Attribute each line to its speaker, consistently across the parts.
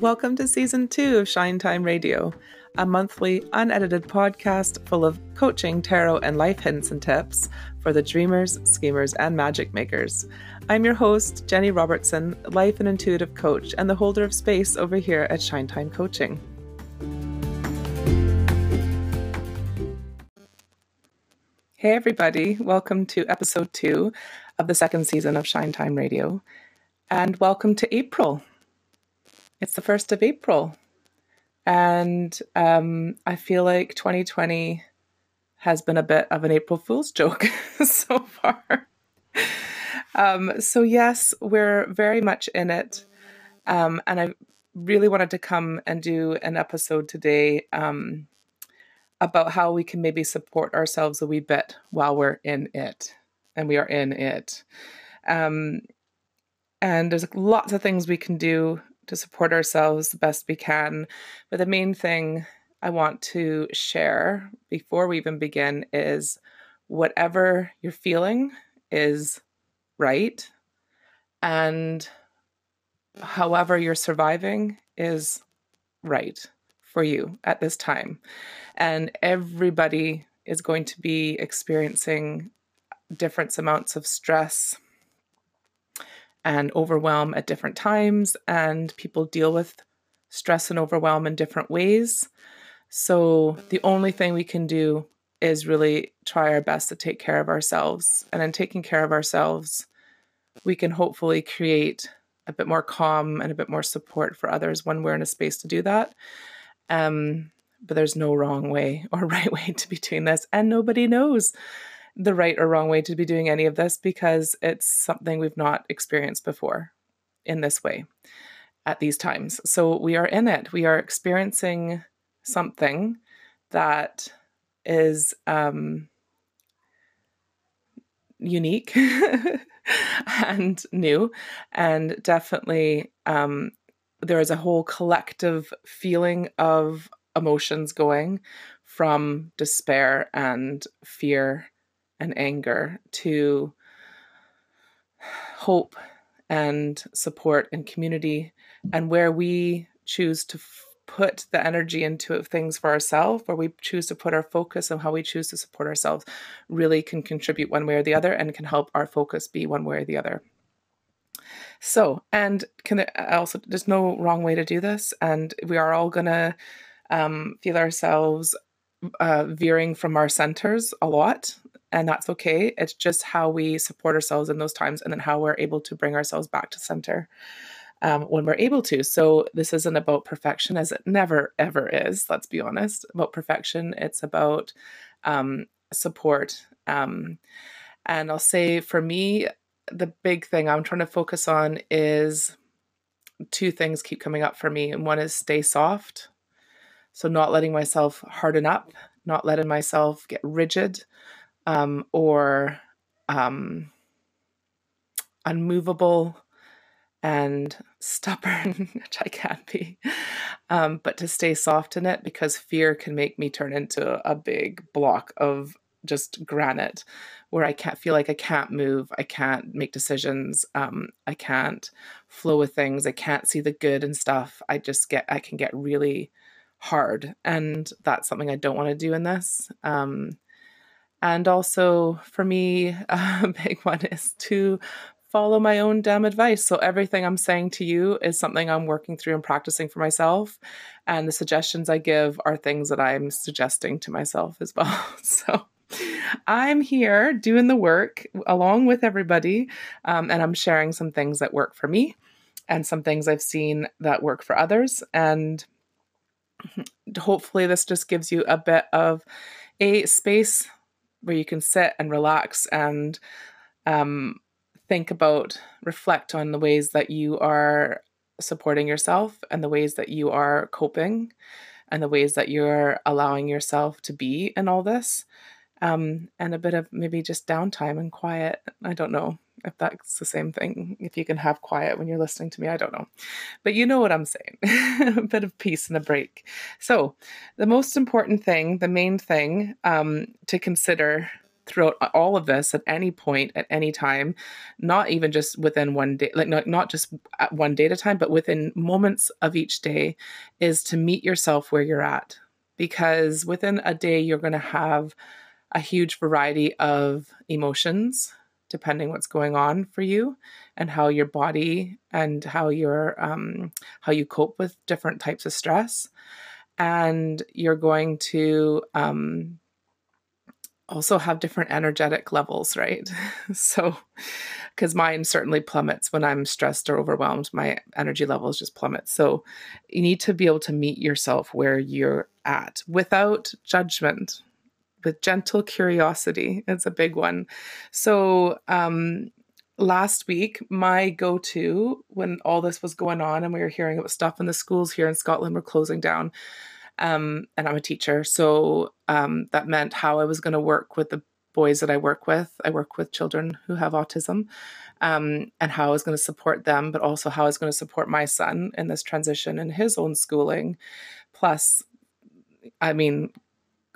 Speaker 1: Welcome to season two of Shine Time Radio, a monthly, unedited podcast full of coaching, tarot, and life hints and tips for the dreamers, schemers, and magic makers. I'm your host, Jenny Robertson, life and intuitive coach, and the holder of space over here at Shine Time Coaching. Hey, everybody, welcome to episode two of the second season of Shine Time Radio, and welcome to April. It's the 1st of April. And um, I feel like 2020 has been a bit of an April Fool's joke so far. Um, so, yes, we're very much in it. Um, and I really wanted to come and do an episode today um, about how we can maybe support ourselves a wee bit while we're in it. And we are in it. Um, and there's lots of things we can do to support ourselves the best we can. But the main thing I want to share before we even begin is whatever you're feeling is right. And however you're surviving is right for you at this time. And everybody is going to be experiencing different amounts of stress and overwhelm at different times, and people deal with stress and overwhelm in different ways. So, the only thing we can do is really try our best to take care of ourselves. And in taking care of ourselves, we can hopefully create a bit more calm and a bit more support for others when we're in a space to do that. Um, but there's no wrong way or right way to be doing this, and nobody knows the right or wrong way to be doing any of this because it's something we've not experienced before in this way at these times. So we are in it. We are experiencing something that is um, unique and new, and definitely um, there is a whole collective feeling of emotions going from despair and fear and anger to hope and support and community and where we choose to f- put the energy into things for ourselves where we choose to put our focus and how we choose to support ourselves really can contribute one way or the other and can help our focus be one way or the other. So and can also there's no wrong way to do this and we are all gonna um, feel ourselves uh, veering from our centers a lot and that's okay. It's just how we support ourselves in those times and then how we're able to bring ourselves back to center um, when we're able to. So, this isn't about perfection, as it never ever is, let's be honest, about perfection. It's about um, support. Um, and I'll say for me, the big thing I'm trying to focus on is two things keep coming up for me. And one is stay soft. So, not letting myself harden up, not letting myself get rigid um, or um, unmovable and stubborn, which I can be, um, but to stay soft in it because fear can make me turn into a big block of just granite where I can't feel like I can't move, I can't make decisions, um, I can't flow with things, I can't see the good and stuff. I just get, I can get really hard. And that's something I don't want to do in this. Um, and also, for me, a big one is to follow my own damn advice. So, everything I'm saying to you is something I'm working through and practicing for myself. And the suggestions I give are things that I'm suggesting to myself as well. So, I'm here doing the work along with everybody. Um, and I'm sharing some things that work for me and some things I've seen that work for others. And hopefully, this just gives you a bit of a space where you can sit and relax and um, think about, reflect on the ways that you are supporting yourself and the ways that you are coping and the ways that you're allowing yourself to be in all this. Um, and a bit of maybe just downtime and quiet. I don't know if that's the same thing. If you can have quiet when you're listening to me, I don't know. But you know what I'm saying a bit of peace and a break. So, the most important thing, the main thing um, to consider throughout all of this at any point at any time not even just within one day like not, not just at one day at a time but within moments of each day is to meet yourself where you're at because within a day you're going to have a huge variety of emotions depending what's going on for you and how your body and how your um, how you cope with different types of stress and you're going to um, also have different energetic levels, right? so, because mine certainly plummets when I'm stressed or overwhelmed, my energy levels just plummet. So, you need to be able to meet yourself where you're at without judgment, with gentle curiosity. It's a big one. So, um, last week, my go to when all this was going on and we were hearing about stuff in the schools here in Scotland were closing down um, and I'm a teacher. So um, that meant how I was going to work with the boys that I work with. I work with children who have autism um, and how I was going to support them, but also how I was going to support my son in this transition in his own schooling. Plus, I mean,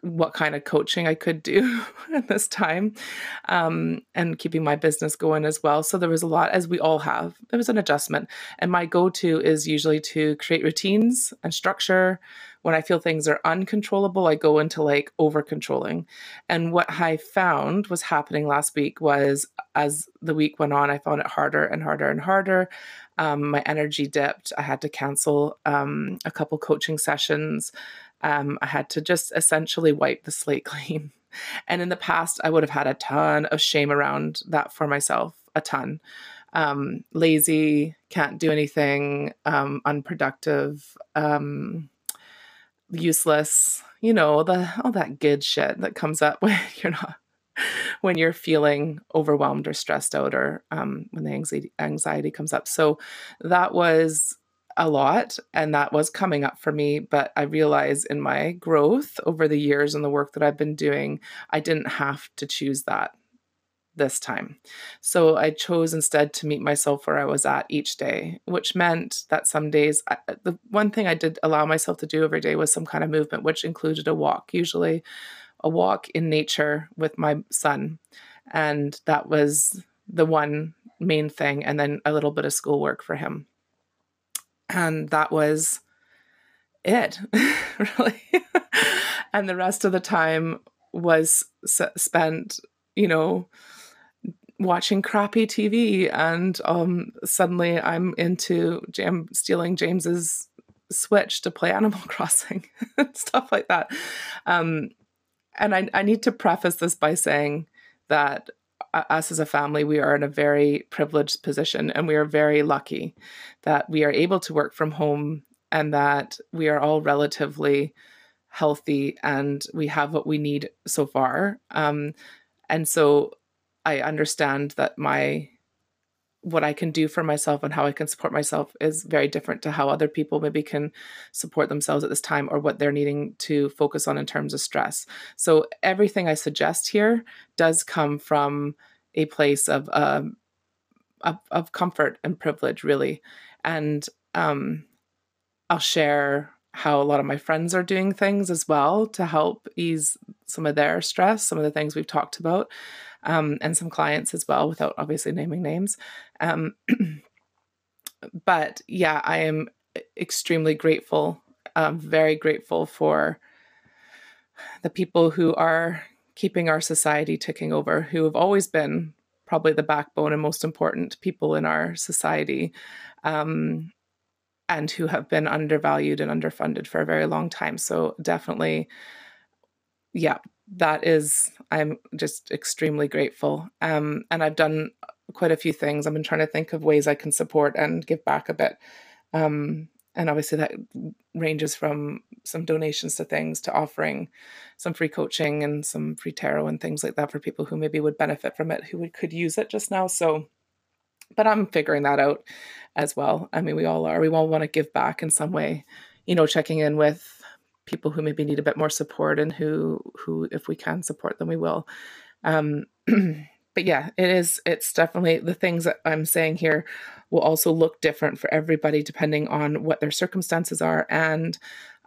Speaker 1: what kind of coaching I could do at this time um, and keeping my business going as well. So there was a lot, as we all have, there was an adjustment. And my go to is usually to create routines and structure. When I feel things are uncontrollable, I go into like over controlling. And what I found was happening last week was as the week went on, I found it harder and harder and harder. Um, my energy dipped. I had to cancel um, a couple coaching sessions um, I had to just essentially wipe the slate clean. And in the past, I would have had a ton of shame around that for myself, a ton. Um, lazy, can't do anything, um, unproductive, um, useless, you know, the all that good shit that comes up when you're not when you're feeling overwhelmed or stressed out or um, when the anxiety anxiety comes up. So that was a lot and that was coming up for me but i realized in my growth over the years and the work that i've been doing i didn't have to choose that this time. So i chose instead to meet myself where i was at each day which meant that some days I, uh, the one thing i did allow myself to do every day was some kind of movement which included a walk usually a walk in nature with my son and that was the one main thing and then a little bit of schoolwork for him and that was it, really. and the rest of the time was spent, you know, watching crappy TV. And um, suddenly I'm into Jam stealing James's Switch to play Animal Crossing, stuff like that. Um, and I, I need to preface this by saying that us as a family, we are in a very privileged position and we are very lucky that we are able to work from home and that we are all relatively healthy and we have what we need so far. Um, and so I understand that my what I can do for myself and how I can support myself is very different to how other people maybe can support themselves at this time or what they're needing to focus on in terms of stress. So everything I suggest here does come from a place of um, of, of comfort and privilege, really. And um, I'll share how a lot of my friends are doing things as well to help ease some of their stress, some of the things we've talked about um, and some clients as well, without obviously naming names. Um, but yeah, I am extremely grateful, um, very grateful for the people who are keeping our society ticking over, who have always been probably the backbone and most important people in our society. Um, and who have been undervalued and underfunded for a very long time. So, definitely, yeah, that is i'm just extremely grateful um, and i've done quite a few things. I've been trying to think of ways i can support and give back a bit. Um, and obviously that ranges from some donations to things to offering some free coaching and some free tarot and things like that for people who maybe would benefit from it who would, could use it just now. So but i'm figuring that out as well. I mean we all are. We all want to give back in some way you know checking in with people who maybe need a bit more support and who who if we can support them we will. Um, but yeah it is it's definitely the things that i'm saying here will also look different for everybody depending on what their circumstances are and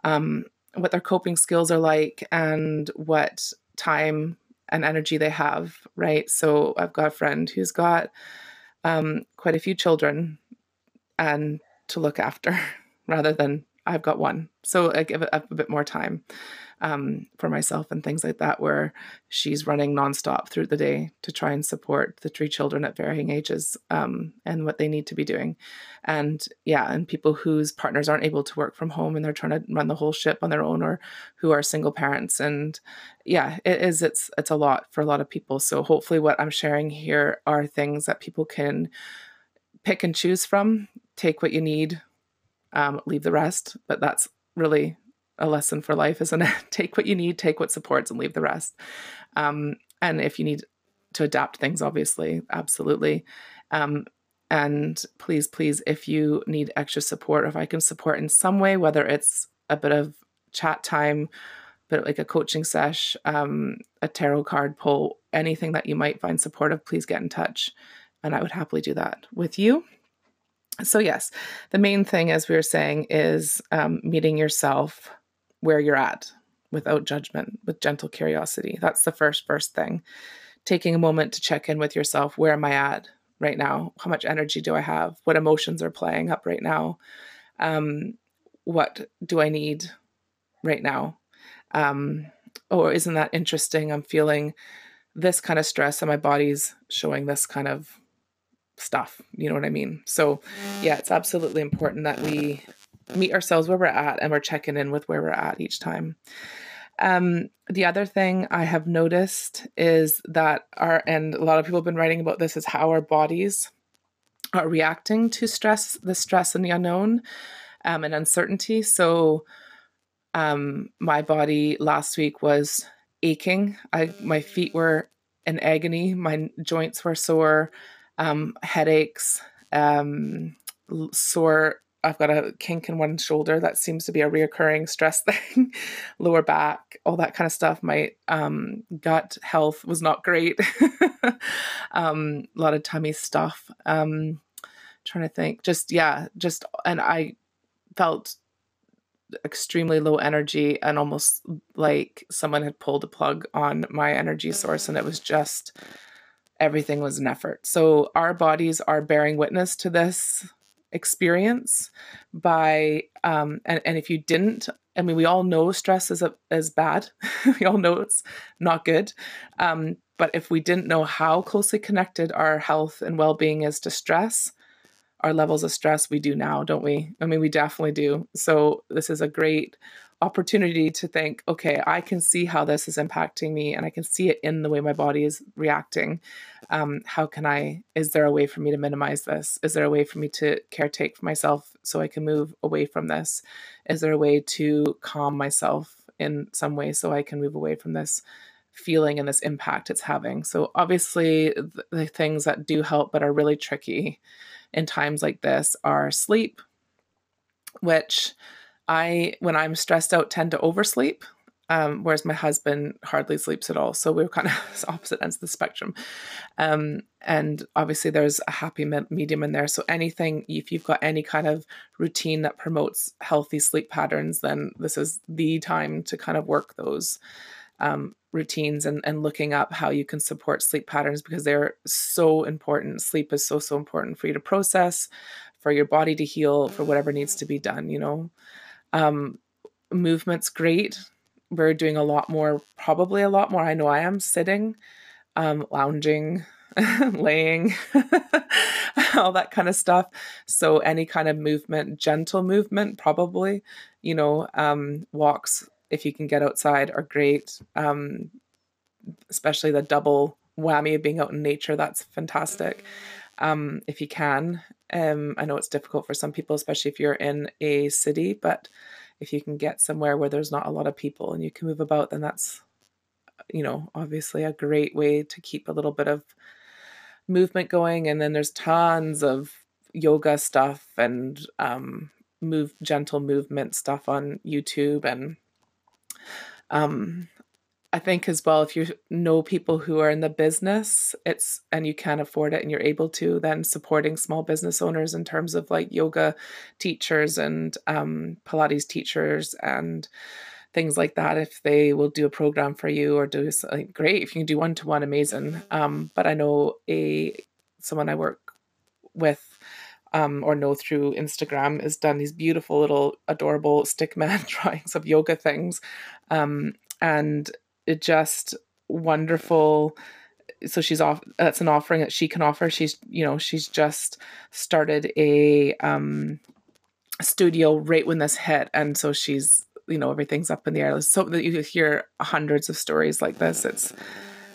Speaker 1: um, what their coping skills are like and what time and energy they have, right? So I've got a friend who's got um, quite a few children and to look after rather than I've got one. So I give it a bit more time um, for myself and things like that, where she's running nonstop through the day to try and support the three children at varying ages um, and what they need to be doing. And yeah, and people whose partners aren't able to work from home and they're trying to run the whole ship on their own or who are single parents. And yeah, it is, it's, it's a lot for a lot of people. So hopefully what I'm sharing here are things that people can pick and choose from, take what you need, um, leave the rest. But that's really a lesson for life, isn't it? take what you need, take what supports, and leave the rest. Um, and if you need to adapt things, obviously, absolutely. Um, and please, please, if you need extra support, if I can support in some way, whether it's a bit of chat time, but like a coaching sesh, um, a tarot card pull, anything that you might find supportive, please get in touch. And I would happily do that with you. So, yes, the main thing, as we were saying, is um, meeting yourself where you're at without judgment, with gentle curiosity. That's the first, first thing. Taking a moment to check in with yourself. Where am I at right now? How much energy do I have? What emotions are playing up right now? Um, what do I need right now? Um, or isn't that interesting? I'm feeling this kind of stress and my body's showing this kind of stuff. You know what I mean? So, yeah, it's absolutely important that we meet ourselves where we're at and we're checking in with where we're at each time. Um, the other thing I have noticed is that our, and a lot of people have been writing about this, is how our bodies are reacting to stress, the stress and the unknown um, and uncertainty. So, um, my body last week was aching. I, my feet were in agony. My joints were sore, um, headaches, um, sore I've got a kink in one shoulder that seems to be a reoccurring stress thing, lower back, all that kind of stuff. My um, gut health was not great. um, a lot of tummy stuff. Um, trying to think, just yeah, just and I felt extremely low energy and almost like someone had pulled a plug on my energy source, and it was just everything was an effort. So our bodies are bearing witness to this experience by um and, and if you didn't i mean we all know stress is a, is bad. We all know it's not good. Um but if we didn't know how closely connected our health and well-being is to stress our levels of stress we do now don't we? I mean we definitely do. So this is a great opportunity to think, okay, I can see how this is impacting me and I can see it in the way my body is reacting. Um, how can I, is there a way for me to minimize this? Is there a way for me to caretake for myself so I can move away from this? Is there a way to calm myself in some way so I can move away from this? feeling and this impact it's having. So, obviously, the, the things that do help but are really tricky in times like this are sleep, which I, when I'm stressed out, tend to oversleep. Um, whereas my husband hardly sleeps at all. So we're kind of opposite ends of the spectrum. Um, and obviously, there's a happy medium in there. So anything, if you've got any kind of routine that promotes healthy sleep patterns, then this is the time to kind of work those um, routines and, and looking up how you can support sleep patterns because they're so important. Sleep is so, so important for you to process, for your body to heal, for whatever needs to be done, you know. Um, movement's great. We're doing a lot more, probably a lot more. I know I am sitting, um, lounging, laying, all that kind of stuff. So any kind of movement, gentle movement, probably, you know, um, walks if you can get outside are great. Um, especially the double whammy of being out in nature. That's fantastic. Um, if you can, um, I know it's difficult for some people, especially if you're in a city, but if you can get somewhere where there's not a lot of people and you can move about, then that's, you know, obviously a great way to keep a little bit of movement going. And then there's tons of yoga stuff and um, move gentle movement stuff on YouTube and um, I think as well, if you know people who are in the business, it's and you can afford it and you're able to, then supporting small business owners in terms of like yoga teachers and um, Pilates teachers and things like that. If they will do a program for you or do something great, if you can do one to one, amazing. Um, but I know a someone I work with um, or know through Instagram has done these beautiful little adorable stick man drawings of yoga things. Um, and just wonderful. So she's off that's an offering that she can offer. She's you know she's just started a um studio right when this hit. And so she's you know everything's up in the air. So that you hear hundreds of stories like this it's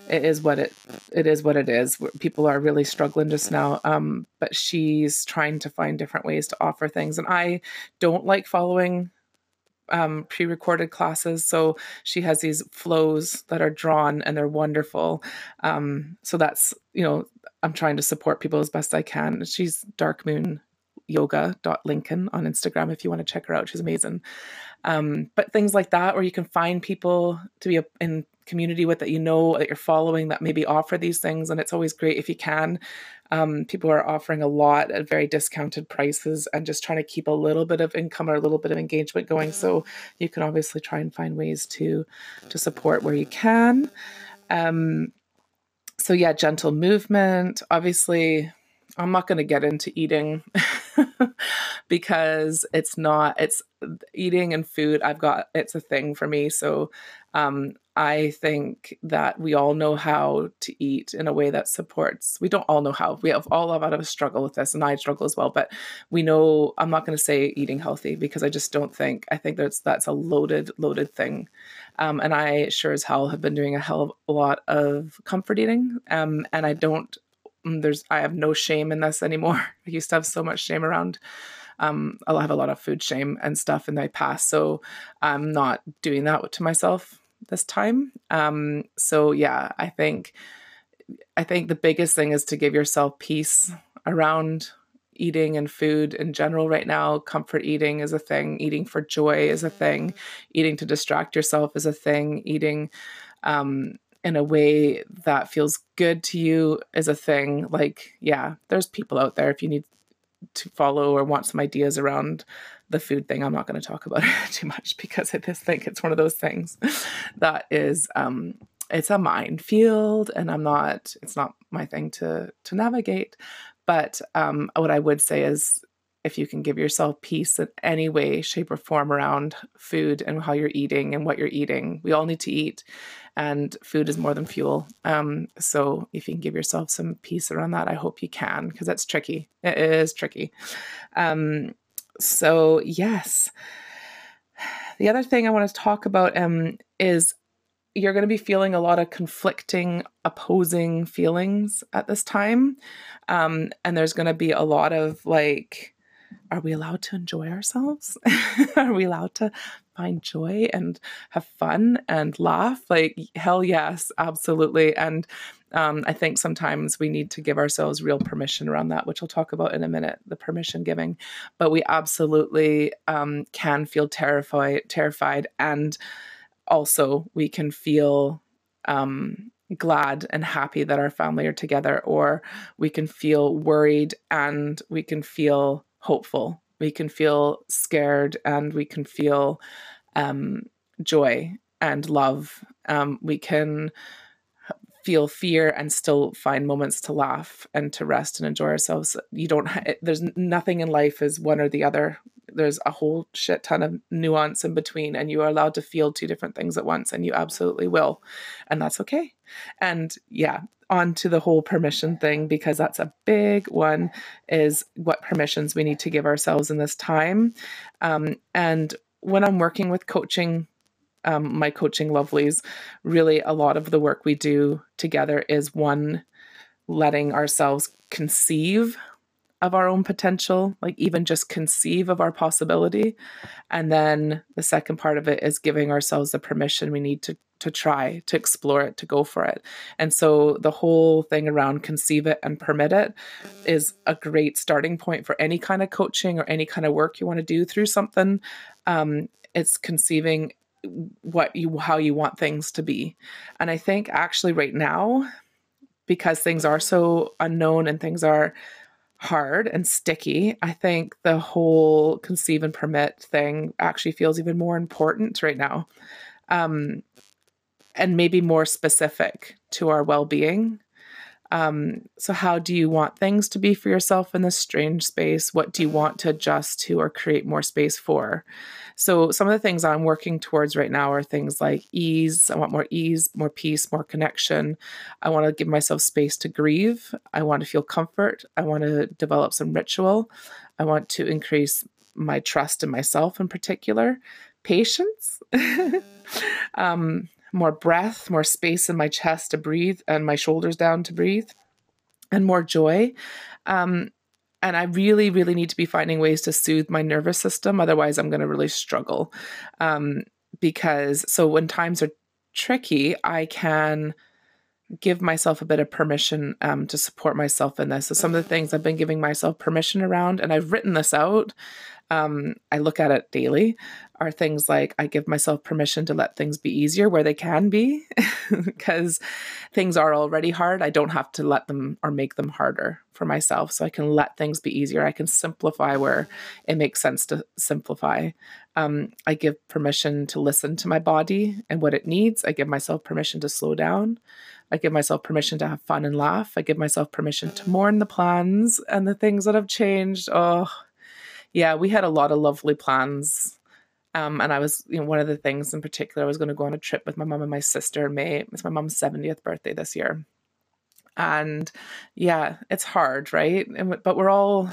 Speaker 1: it is what it it is what it is. People are really struggling just now. Um but she's trying to find different ways to offer things. And i don't like following um, pre-recorded classes so she has these flows that are drawn and they're wonderful um, so that's you know i'm trying to support people as best i can she's dark moon yoga.lincoln on Instagram if you want to check her out. She's amazing. Um, but things like that, where you can find people to be in community with that you know that you're following that maybe offer these things. And it's always great if you can. Um, people are offering a lot at very discounted prices and just trying to keep a little bit of income or a little bit of engagement going. So you can obviously try and find ways to to support where you can. Um, so yeah, gentle movement. Obviously, I'm not going to get into eating because it's not it's eating and food I've got it's a thing for me so um I think that we all know how to eat in a way that supports. We don't all know how. We have all have out of a struggle with this, and I struggle as well. But we know. I'm not going to say eating healthy because I just don't think. I think that's that's a loaded, loaded thing. Um, and I sure as hell have been doing a hell of a lot of comfort eating. Um, and I don't Mm, there's I have no shame in this anymore. I used to have so much shame around. Um, I'll have a lot of food shame and stuff in my past, so I'm not doing that to myself this time. Um, so yeah, I think I think the biggest thing is to give yourself peace around eating and food in general right now. Comfort eating is a thing. Eating for joy is a thing. Eating to distract yourself is a thing. Eating um, in a way that feels good to you is a thing. Like, yeah, there's people out there if you need to follow or want some ideas around the food thing. I'm not going to talk about it too much because I just think it's one of those things that is um it's a minefield and I'm not it's not my thing to to navigate. But um what I would say is if you can give yourself peace in any way, shape, or form around food and how you're eating and what you're eating. We all need to eat and food is more than fuel. Um, so if you can give yourself some peace around that, I hope you can because that's tricky. It is tricky. Um, so yes. The other thing I want to talk about um, is you're going to be feeling a lot of conflicting, opposing feelings at this time. Um, and there's going to be a lot of like, are we allowed to enjoy ourselves? are we allowed to find joy and have fun and laugh? Like, hell yes, absolutely. And um, I think sometimes we need to give ourselves real permission around that, which I'll talk about in a minute, the permission giving. But we absolutely um, can feel terrified, terrified, and also we can feel um, glad and happy that our family are together, or we can feel worried and we can feel hopeful. We can feel scared and we can feel um, joy and love. Um, we can feel fear and still find moments to laugh and to rest and enjoy ourselves. You don't, ha- there's nothing in life is one or the other. There's a whole shit ton of nuance in between, and you are allowed to feel two different things at once, and you absolutely will. And that's okay. And yeah, on to the whole permission thing because that's a big one is what permissions we need to give ourselves in this time um, and when i'm working with coaching um, my coaching lovelies really a lot of the work we do together is one letting ourselves conceive of our own potential, like even just conceive of our possibility. And then the second part of it is giving ourselves the permission we need to to try, to explore it, to go for it. And so the whole thing around conceive it and permit it is a great starting point for any kind of coaching or any kind of work you want to do through something. Um, it's conceiving what you how you want things to be. And I think actually right now because things are so unknown and things are hard and sticky, I think the whole conceive and permit thing actually feels even more important right now. Um, and maybe more specific to our well being. Um, so, how do you want things to be for yourself in this strange space? What do you want to adjust to or create more space for? So, some of the things I'm working towards right now are things like ease. I want more ease, more peace, more connection. I want to give myself space to grieve. I want to feel comfort. I want to develop some ritual. I want to increase my trust in myself in particular. Patience. um, more breath, more space in my chest to breathe, and my shoulders down to breathe, and more joy. Um, and I really, really need to be finding ways to soothe my nervous system. Otherwise, I'm going to really struggle. Um, because so when times are tricky, I can give myself a bit of permission um, to support myself in this. So some of the things I've been giving myself permission around, and I've written this out um, I look at it daily are things like I give myself permission to let things be easier where they can be because things are already hard. I don't have to let them or make them harder for myself. So I can let things be easier. I can simplify where it makes sense to simplify. Um, I give permission to listen to my body and what it needs. I give myself permission to slow down. I give myself permission to have fun and laugh. I give myself permission to mourn the plans and the things that have changed. Oh, yeah, we had a lot of lovely plans. Um, and I was, you know, one of the things in particular, I was going to go on a trip with my mom and my sister in May. It's my mom's 70th birthday this year. And yeah, it's hard, right? And, but we're all,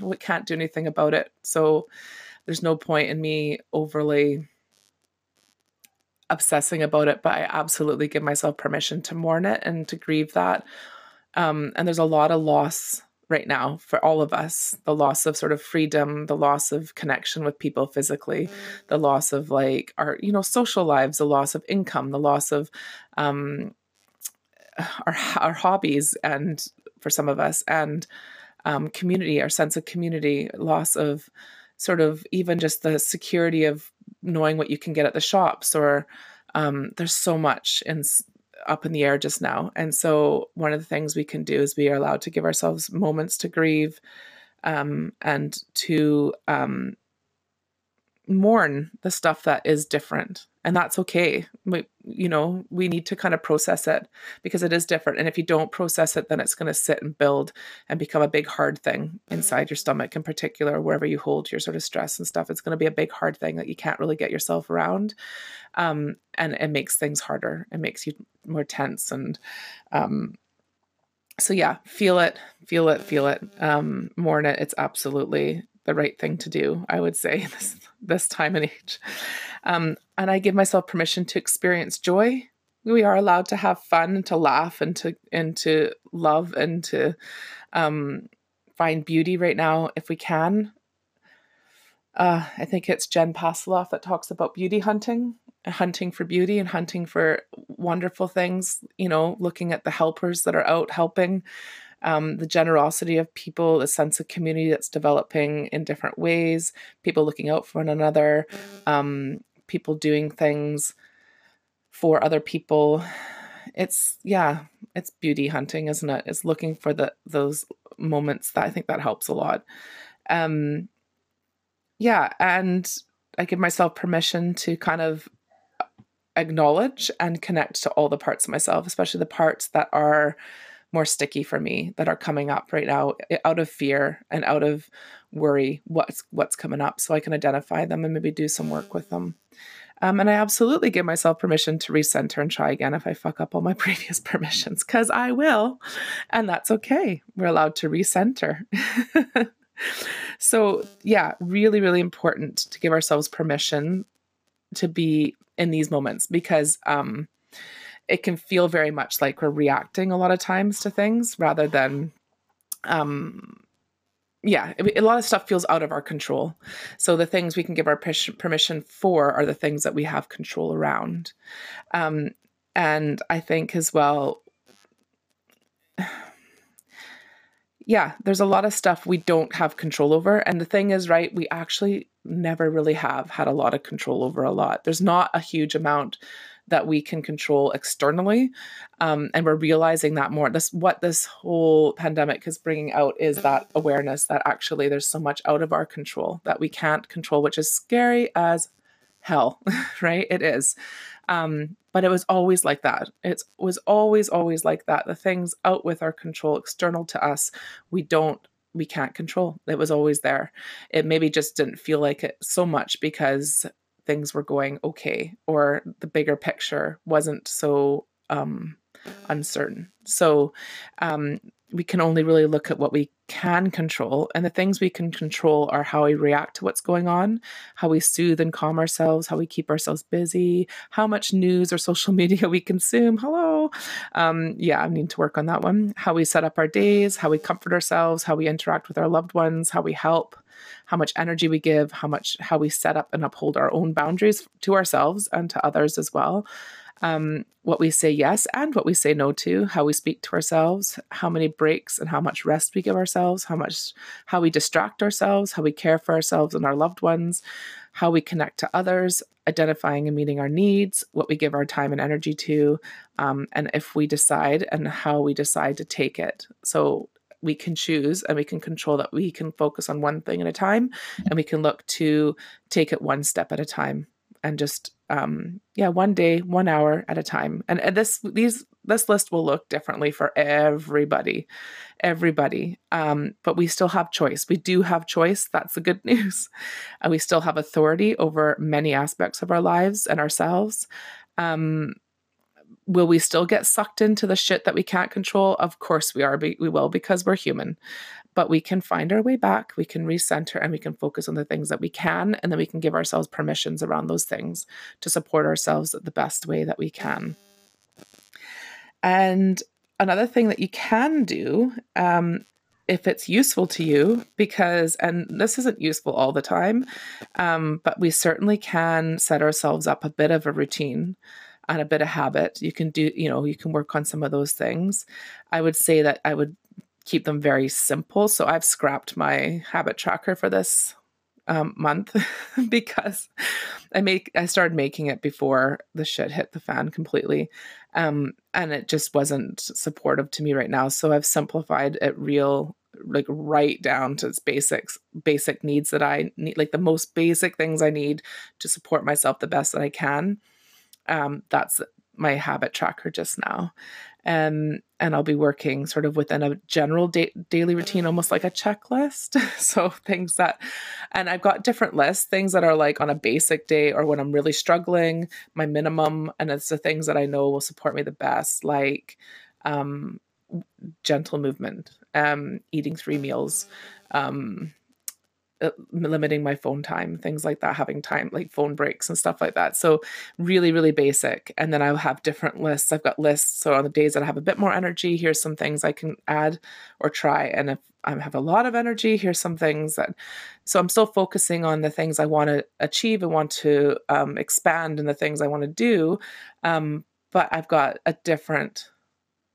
Speaker 1: we can't do anything about it. So there's no point in me overly obsessing about it, but I absolutely give myself permission to mourn it and to grieve that. Um, and there's a lot of loss right now for all of us the loss of sort of freedom the loss of connection with people physically the loss of like our you know social lives the loss of income the loss of um our our hobbies and for some of us and um, community our sense of community loss of sort of even just the security of knowing what you can get at the shops or um, there's so much in up in the air just now. And so, one of the things we can do is we are allowed to give ourselves moments to grieve um, and to um, mourn the stuff that is different. And that's okay. We, you know, we need to kind of process it because it is different. And if you don't process it, then it's going to sit and build and become a big hard thing inside your stomach, in particular, wherever you hold your sort of stress and stuff. It's going to be a big hard thing that you can't really get yourself around. Um, and it makes things harder. It makes you more tense. And um, so, yeah, feel it, feel it, feel it, um, mourn it. It's absolutely the right thing to do, I would say, this, this time and age. Um, and I give myself permission to experience joy. We are allowed to have fun and to laugh and to and to love and to um, find beauty right now if we can. Uh, I think it's Jen Pastiloff that talks about beauty hunting, hunting for beauty and hunting for wonderful things. You know, looking at the helpers that are out helping, um, the generosity of people, the sense of community that's developing in different ways, people looking out for one another, um, people doing things for other people. It's yeah, it's beauty hunting, isn't it? It's looking for the those moments that I think that helps a lot. Um, yeah, and I give myself permission to kind of acknowledge and connect to all the parts of myself, especially the parts that are more sticky for me that are coming up right now eh, out of fear and out of worry what's what's coming up so I can identify them and maybe do some work with them. Um, and I absolutely give myself permission to recenter and try again if I fuck up all my previous permissions, because I will. And that's okay. We're allowed to recenter. so, yeah, really, really important to give ourselves permission to be in these moments because um, it can feel very much like we're reacting a lot of times to things rather than um yeah a lot of stuff feels out of our control so the things we can give our permission for are the things that we have control around um and i think as well yeah, there's a lot of stuff we don't have control over. And the thing is, right, we actually never really have had a lot of control over a lot. There's not a huge amount that we can control externally. Um, and we're realizing that more. This what this whole pandemic is bringing out is that awareness that actually there's so much out of our control that we can't control, which is scary as hell, right? It is. Um, but it was always like that. It was always, always like that. The things out with our control, external to us, we don't, we can't control. It was always there. It maybe just didn't feel like it so much because things were going okay or the bigger picture wasn't so um, uncertain. So um, we can only really look at what we can control. And the things we can control are how we react to what's going on, how we soothe and calm ourselves, how we keep ourselves busy, how much news or social media we consume. Hello. Um, yeah, I need to work on that one. How we set up our days, how we comfort ourselves, how we interact with our loved ones, how we help, how much energy we give, how much how we set up and uphold our own boundaries to ourselves and to others as well um, what we say yes and what we say no to, how we speak to ourselves, how many breaks and how much rest we give ourselves, how much how we distract ourselves, how we care for ourselves and our loved ones, how we connect to others, identifying and meeting our needs, what we give our time and energy to, um, and if we decide and how we decide to take it. So we can choose and we can control that we can focus on one thing at a time and we can look to take it one step at a time and just um yeah one day one hour at a time. And, and this these this list will look differently for everybody everybody. Um but we still have choice. We do have choice. That's the good news. And we still have authority over many aspects of our lives and ourselves. Um will we still get sucked into the shit that we can't control of course we are we will because we're human but we can find our way back, we can recenter, and we can focus on the things that we can. And then we can give ourselves permissions around those things to support ourselves the best way that we can. And another thing that you can do, um, if it's useful to you, because, and this isn't useful all the time, um, but we certainly can set ourselves up a bit of a routine and a bit of habit. You can do, you know, you can work on some of those things. I would say that I would keep them very simple. So I've scrapped my habit tracker for this um, month because I make I started making it before the shit hit the fan completely, um, and it just wasn't supportive to me right now. So I've simplified it real like right down to its basics basic needs that I need like the most basic things I need to support myself the best that I can. Um, that's my habit tracker just now and um, and I'll be working sort of within a general da- daily routine, almost like a checklist. so things that, and I've got different lists, things that are like on a basic day or when I'm really struggling, my minimum, and it's the things that I know will support me the best, like um, gentle movement, um, eating three meals, um, limiting my phone time, things like that, having time like phone breaks and stuff like that. So really, really basic. And then I'll have different lists. I've got lists. So on the days that I have a bit more energy, here's some things I can add or try. And if I have a lot of energy, here's some things that. So I'm still focusing on the things I want to achieve and want to um, expand and the things I want to do. Um, but I've got a different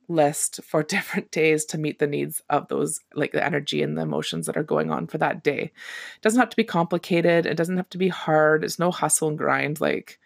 Speaker 1: list for different days to meet the needs of those like the energy and the emotions that are going on for that day. It doesn't have to be complicated. It doesn't have to be hard. It's no hustle and grind like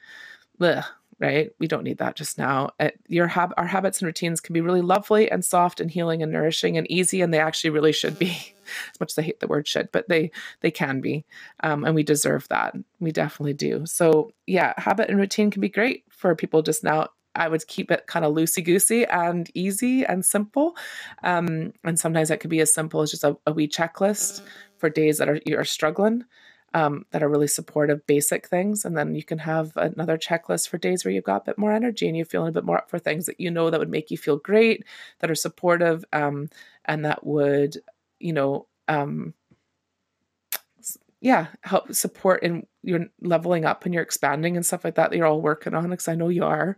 Speaker 1: bleh, right? We don't need that just now. It, your hab- our habits and routines can be really lovely and soft and healing and nourishing and easy and they actually really should be as much as i hate the word should but they they can be um, and we deserve that. We definitely do. So yeah habit and routine can be great for people just now I would keep it kind of loosey goosey and easy and simple. Um, and sometimes that could be as simple as just a, a wee checklist for days that are you're struggling, um, that are really supportive, basic things. And then you can have another checklist for days where you've got a bit more energy and you're feeling a bit more up for things that you know that would make you feel great, that are supportive, um, and that would, you know, um, yeah, help support in your leveling up and you're expanding and stuff like that that you're all working on because I know you are.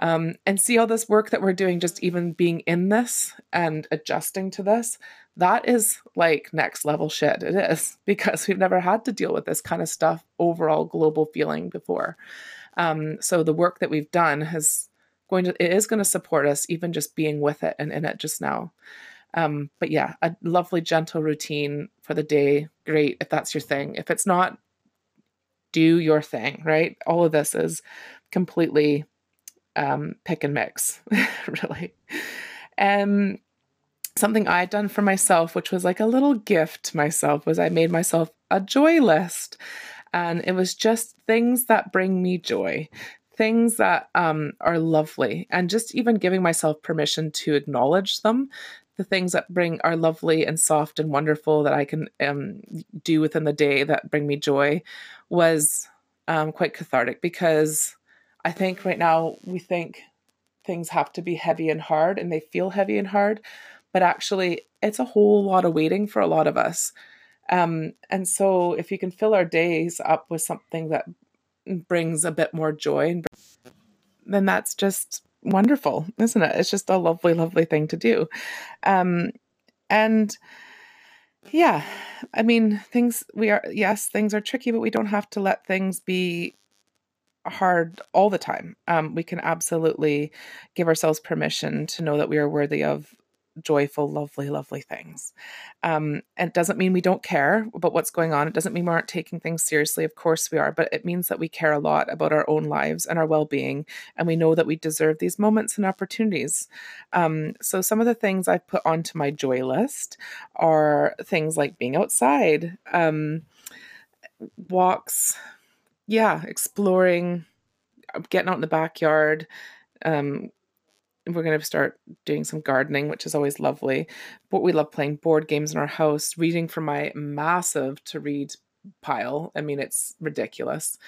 Speaker 1: Um, and see all this work that we're doing, just even being in this and adjusting to this, that is like next level shit. It is because we've never had to deal with this kind of stuff, overall global feeling before. Um, so the work that we've done has going to it is going to support us even just being with it and in it just now. Um, but yeah, a lovely, gentle routine for the day. Great if that's your thing. If it's not, do your thing, right? All of this is completely um, pick and mix, really. Um, something I'd done for myself, which was like a little gift to myself, was I made myself a joy list. And it was just things that bring me joy, things that um, are lovely, and just even giving myself permission to acknowledge them. The things that bring are lovely and soft and wonderful that I can um, do within the day that bring me joy was um, quite cathartic because I think right now we think things have to be heavy and hard and they feel heavy and hard, but actually it's a whole lot of waiting for a lot of us. Um, and so if you can fill our days up with something that brings a bit more joy, then that's just wonderful, isn't it? It's just a lovely, lovely thing to do. Um, and yeah, I mean, things we are, yes, things are tricky, but we don't have to let things be hard all the time. Um, we can absolutely give ourselves permission to know that we are worthy of joyful, lovely, lovely things. Um, and it doesn't mean we don't care about what's going on. It doesn't mean we aren't taking things seriously. Of course we are, but it means that we care a lot about our own lives and our well being. And we know that we deserve these moments and opportunities. Um, so some of the things I've put onto my joy list are things like being outside, um, walks, yeah, exploring, getting out in the backyard. Um, we're going to start doing some gardening, which is always lovely. But we love playing board games in our house, reading from my massive to read pile. I mean, it's ridiculous.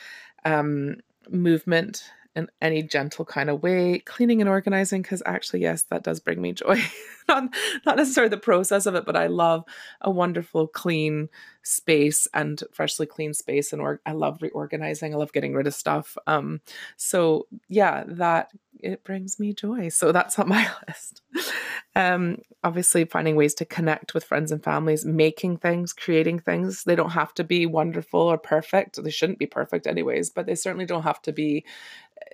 Speaker 1: Um, movement in any gentle kind of way, cleaning and organizing, because actually, yes, that does bring me joy. not, not necessarily the process of it, but I love a wonderful, clean space and freshly clean space. And I love reorganizing. I love getting rid of stuff. Um, so yeah, that it brings me joy. So that's on my list. Um, obviously, finding ways to connect with friends and families, making things, creating things. They don't have to be wonderful or perfect. They shouldn't be perfect, anyways, but they certainly don't have to be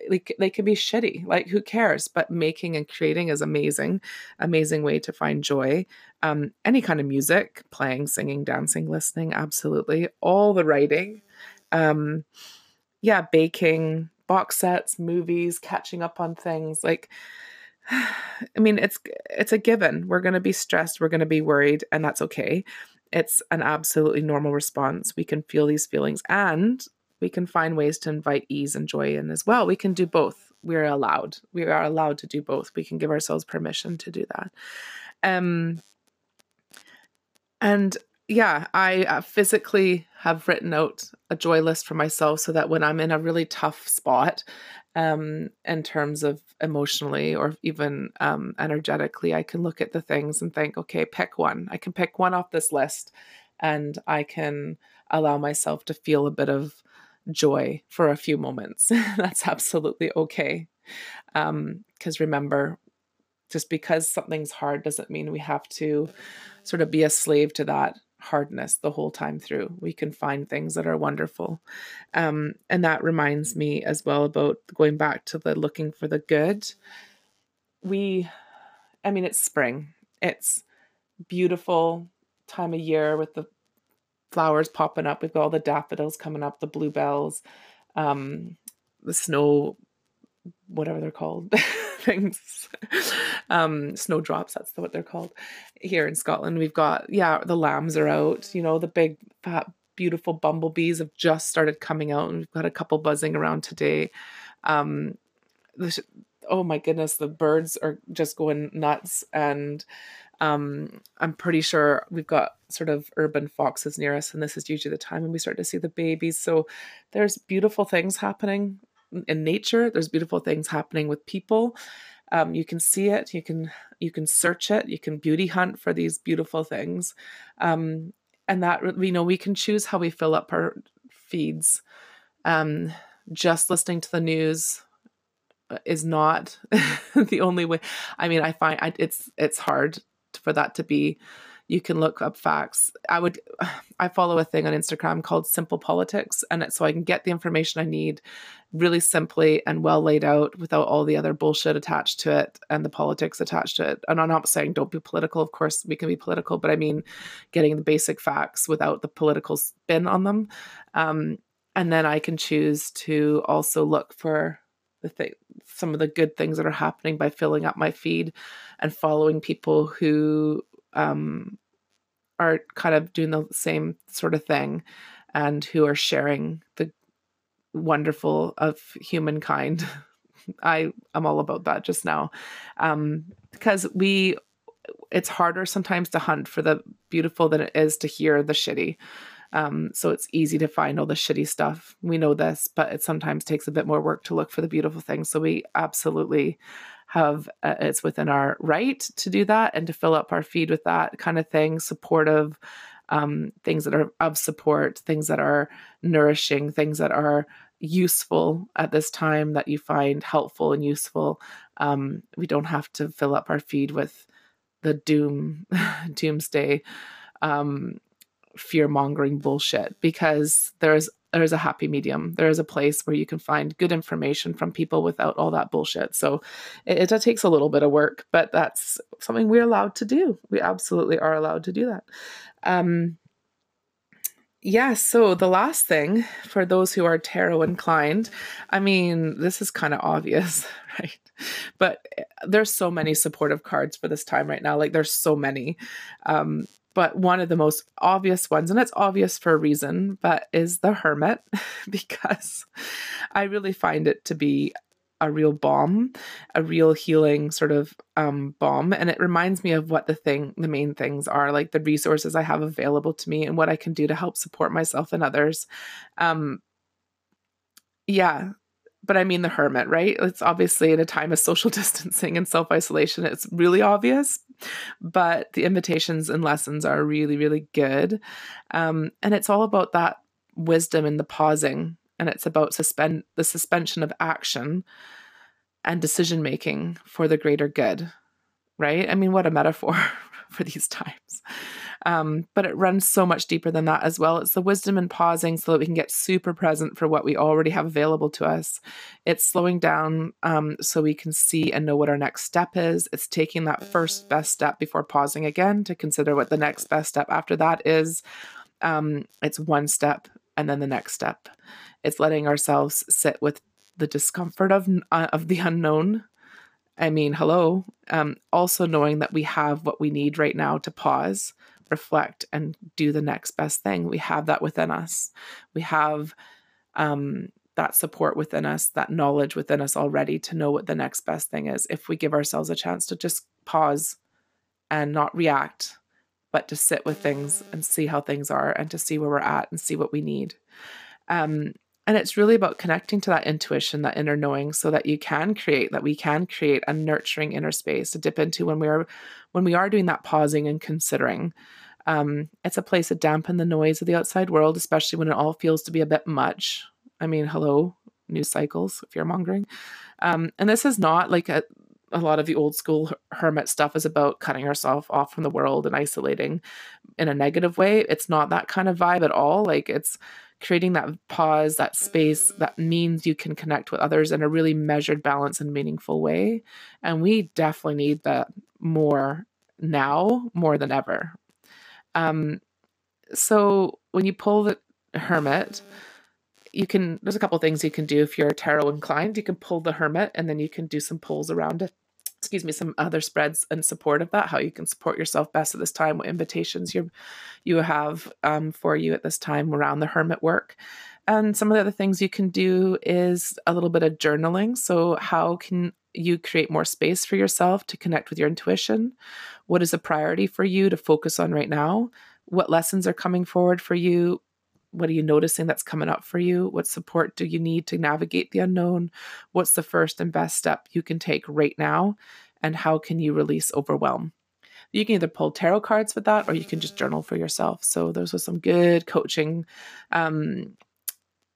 Speaker 1: like they can be shitty like who cares but making and creating is amazing amazing way to find joy. Um any kind of music playing singing dancing listening absolutely. All the writing. Um yeah baking box sets movies catching up on things. Like i mean it's it's a given. We're going to be stressed. We're going to be worried and that's okay. It's an absolutely normal response. We can feel these feelings and we can find ways to invite ease and joy in as well. We can do both. We're allowed. We are allowed to do both. We can give ourselves permission to do that. Um, and yeah, I uh, physically have written out a joy list for myself so that when I'm in a really tough spot, um, in terms of emotionally or even um, energetically, I can look at the things and think, okay, pick one. I can pick one off this list and I can allow myself to feel a bit of joy for a few moments. That's absolutely okay. Because um, remember, just because something's hard doesn't mean we have to sort of be a slave to that hardness the whole time through. We can find things that are wonderful. Um, and that reminds me as well about going back to the looking for the good. We, I mean, it's spring, it's beautiful time of year with the flowers popping up. We've got all the daffodils coming up, the bluebells, um, the snow, whatever they're called, things, um, snowdrops. That's what they're called here in Scotland. We've got yeah, the lambs are out. You know, the big fat beautiful bumblebees have just started coming out, and we've got a couple buzzing around today. Um, oh my goodness, the birds are just going nuts, and um, I'm pretty sure we've got sort of urban foxes near us, and this is usually the time when we start to see the babies. So there's beautiful things happening in nature. There's beautiful things happening with people. Um, you can see it. You can you can search it. You can beauty hunt for these beautiful things, um, and that we know we can choose how we fill up our feeds. Um, just listening to the news uh, is not the only way. I mean, I find I, it's it's hard for that to be you can look up facts. I would I follow a thing on Instagram called Simple Politics and so I can get the information I need really simply and well laid out without all the other bullshit attached to it and the politics attached to it. And I'm not saying don't be political. Of course, we can be political, but I mean getting the basic facts without the political spin on them. Um, and then I can choose to also look for the thing, some of the good things that are happening by filling up my feed and following people who um, are kind of doing the same sort of thing and who are sharing the wonderful of humankind. I am all about that just now. Um, because we it's harder sometimes to hunt for the beautiful than it is to hear the shitty. Um, so it's easy to find all the shitty stuff. We know this, but it sometimes takes a bit more work to look for the beautiful things. So we absolutely have uh, it's within our right to do that and to fill up our feed with that kind of thing, supportive um, things that are of support, things that are nourishing, things that are useful at this time that you find helpful and useful. Um, we don't have to fill up our feed with the doom, doomsday, um, fear mongering bullshit because there's there is a happy medium. There is a place where you can find good information from people without all that bullshit. So it, it, takes a little bit of work, but that's something we're allowed to do. We absolutely are allowed to do that. Um, yeah, so the last thing for those who are tarot inclined, I mean, this is kind of obvious, right? But there's so many supportive cards for this time right now. Like there's so many. Um, but one of the most obvious ones, and it's obvious for a reason, but is the hermit, because I really find it to be a real bomb, a real healing sort of um, balm. And it reminds me of what the thing, the main things are, like the resources I have available to me and what I can do to help support myself and others. Um, yeah, but I mean the hermit, right? It's obviously in a time of social distancing and self isolation, it's really obvious, but the invitations and lessons are really, really good. Um, and it's all about that wisdom and the pausing and it's about suspend the suspension of action and decision making for the greater good right i mean what a metaphor for these times um, but it runs so much deeper than that as well. It's the wisdom in pausing so that we can get super present for what we already have available to us. It's slowing down um, so we can see and know what our next step is. It's taking that first best step before pausing again to consider what the next best step after that is. Um, it's one step and then the next step. It's letting ourselves sit with the discomfort of uh, of the unknown. I mean, hello. Um, also knowing that we have what we need right now to pause, reflect, and do the next best thing. We have that within us. We have um, that support within us, that knowledge within us already to know what the next best thing is. If we give ourselves a chance to just pause and not react, but to sit with things and see how things are and to see where we're at and see what we need. Um, and it's really about connecting to that intuition, that inner knowing, so that you can create, that we can create a nurturing inner space to dip into when we are when we are doing that pausing and considering. Um, it's a place to dampen the noise of the outside world, especially when it all feels to be a bit much. I mean, hello, news cycles, fear mongering. Um, and this is not like a, a lot of the old school hermit stuff is about cutting yourself off from the world and isolating in a negative way. It's not that kind of vibe at all. Like it's creating that pause, that space that means you can connect with others in a really measured, balanced, and meaningful way. And we definitely need that more now, more than ever. Um, so when you pull the hermit, you can there's a couple things you can do if you're tarot inclined. You can pull the hermit and then you can do some pulls around it excuse me, some other spreads in support of that, how you can support yourself best at this time, what invitations you you have um, for you at this time around the hermit work. And some of the other things you can do is a little bit of journaling. So, how can you create more space for yourself to connect with your intuition? What is a priority for you to focus on right now? What lessons are coming forward for you? What are you noticing that's coming up for you? What support do you need to navigate the unknown? What's the first and best step you can take right now? And how can you release overwhelm? You can either pull tarot cards with that or you can just journal for yourself. So, those are some good coaching, um,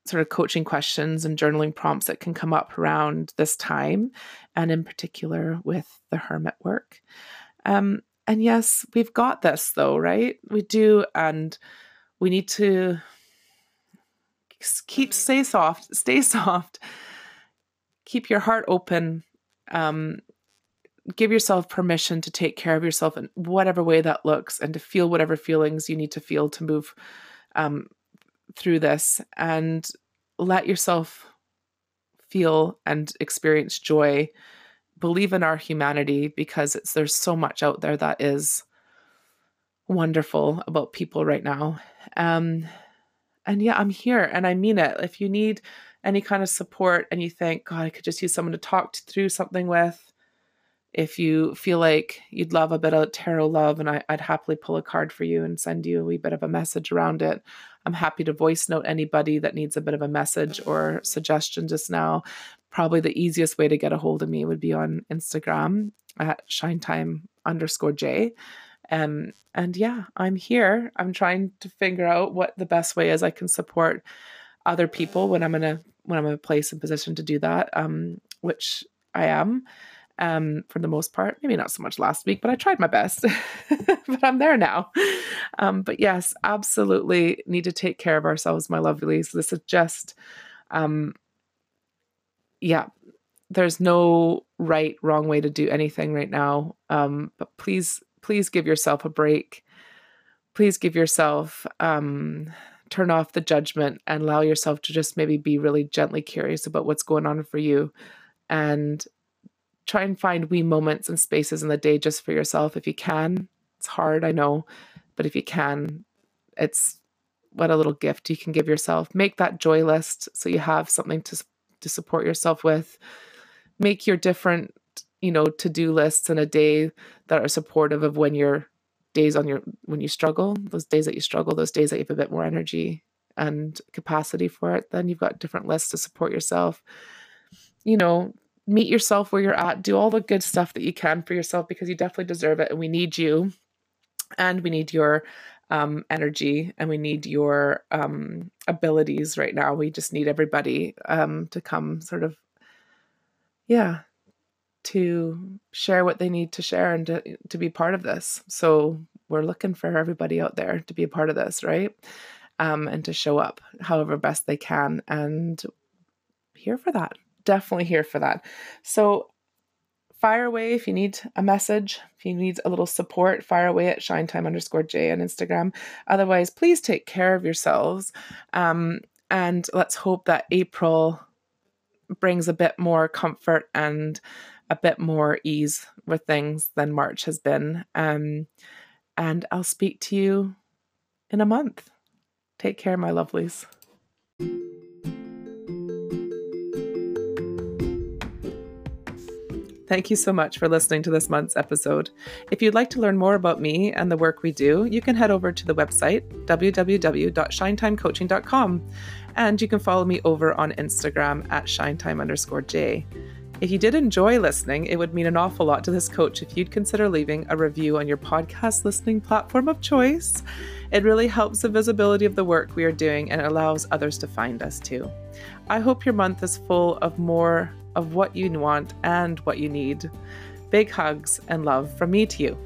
Speaker 1: sort of coaching questions and journaling prompts that can come up around this time, and in particular with the hermit work. Um, and yes, we've got this though, right? We do. And we need to keep stay soft, stay soft. Keep your heart open. Um, give yourself permission to take care of yourself in whatever way that looks, and to feel whatever feelings you need to feel to move um, through this, and let yourself feel and experience joy, believe in our humanity because it's there's so much out there that is wonderful about people right now. Um, and yeah, I'm here and I mean it. If you need any kind of support and you think, God, I could just use someone to talk through something with, if you feel like you'd love a bit of tarot love and I, would happily pull a card for you and send you a wee bit of a message around it i'm happy to voice note anybody that needs a bit of a message or suggestion just now probably the easiest way to get a hold of me would be on instagram at shinetime underscore j um, and yeah i'm here i'm trying to figure out what the best way is i can support other people when i'm in a when i'm in a place and position to do that um, which i am um, for the most part. Maybe not so much last week, but I tried my best. but I'm there now. Um, but yes, absolutely need to take care of ourselves, my lovelies. This is just, um, yeah, there's no right, wrong way to do anything right now. Um, but please, please give yourself a break. Please give yourself, um, turn off the judgment and allow yourself to just maybe be really gently curious about what's going on for you and try and find wee moments and spaces in the day just for yourself if you can. It's hard, I know, but if you can, it's what a little gift you can give yourself. Make that joy list so you have something to to support yourself with. Make your different, you know, to-do lists in a day that are supportive of when your days on your when you struggle, those days that you struggle, those days that you have a bit more energy and capacity for it, then you've got different lists to support yourself. You know, meet yourself where you're at, do all the good stuff that you can for yourself because you definitely deserve it and we need you and we need your um, energy and we need your um, abilities right now. We just need everybody um, to come sort of, yeah, to share what they need to share and to, to be part of this. So we're looking for everybody out there to be a part of this, right? Um, and to show up however best they can and here for that definitely here for that. So fire away if you need a message, if you need a little support, fire away at shinetime underscore J on Instagram. Otherwise, please take care of yourselves. Um, and let's hope that April brings a bit more comfort and a bit more ease with things than March has been. Um, and I'll speak to you in a month. Take care, my lovelies. Thank you so much for listening to this month's episode. If you'd like to learn more about me and the work we do, you can head over to the website www.shinetimecoaching.com and you can follow me over on Instagram at shinetime underscore J. If you did enjoy listening, it would mean an awful lot to this coach if you'd consider leaving a review on your podcast listening platform of choice. It really helps the visibility of the work we are doing and allows others to find us too. I hope your month is full of more of what you want and what you need. Big hugs and love from me to you.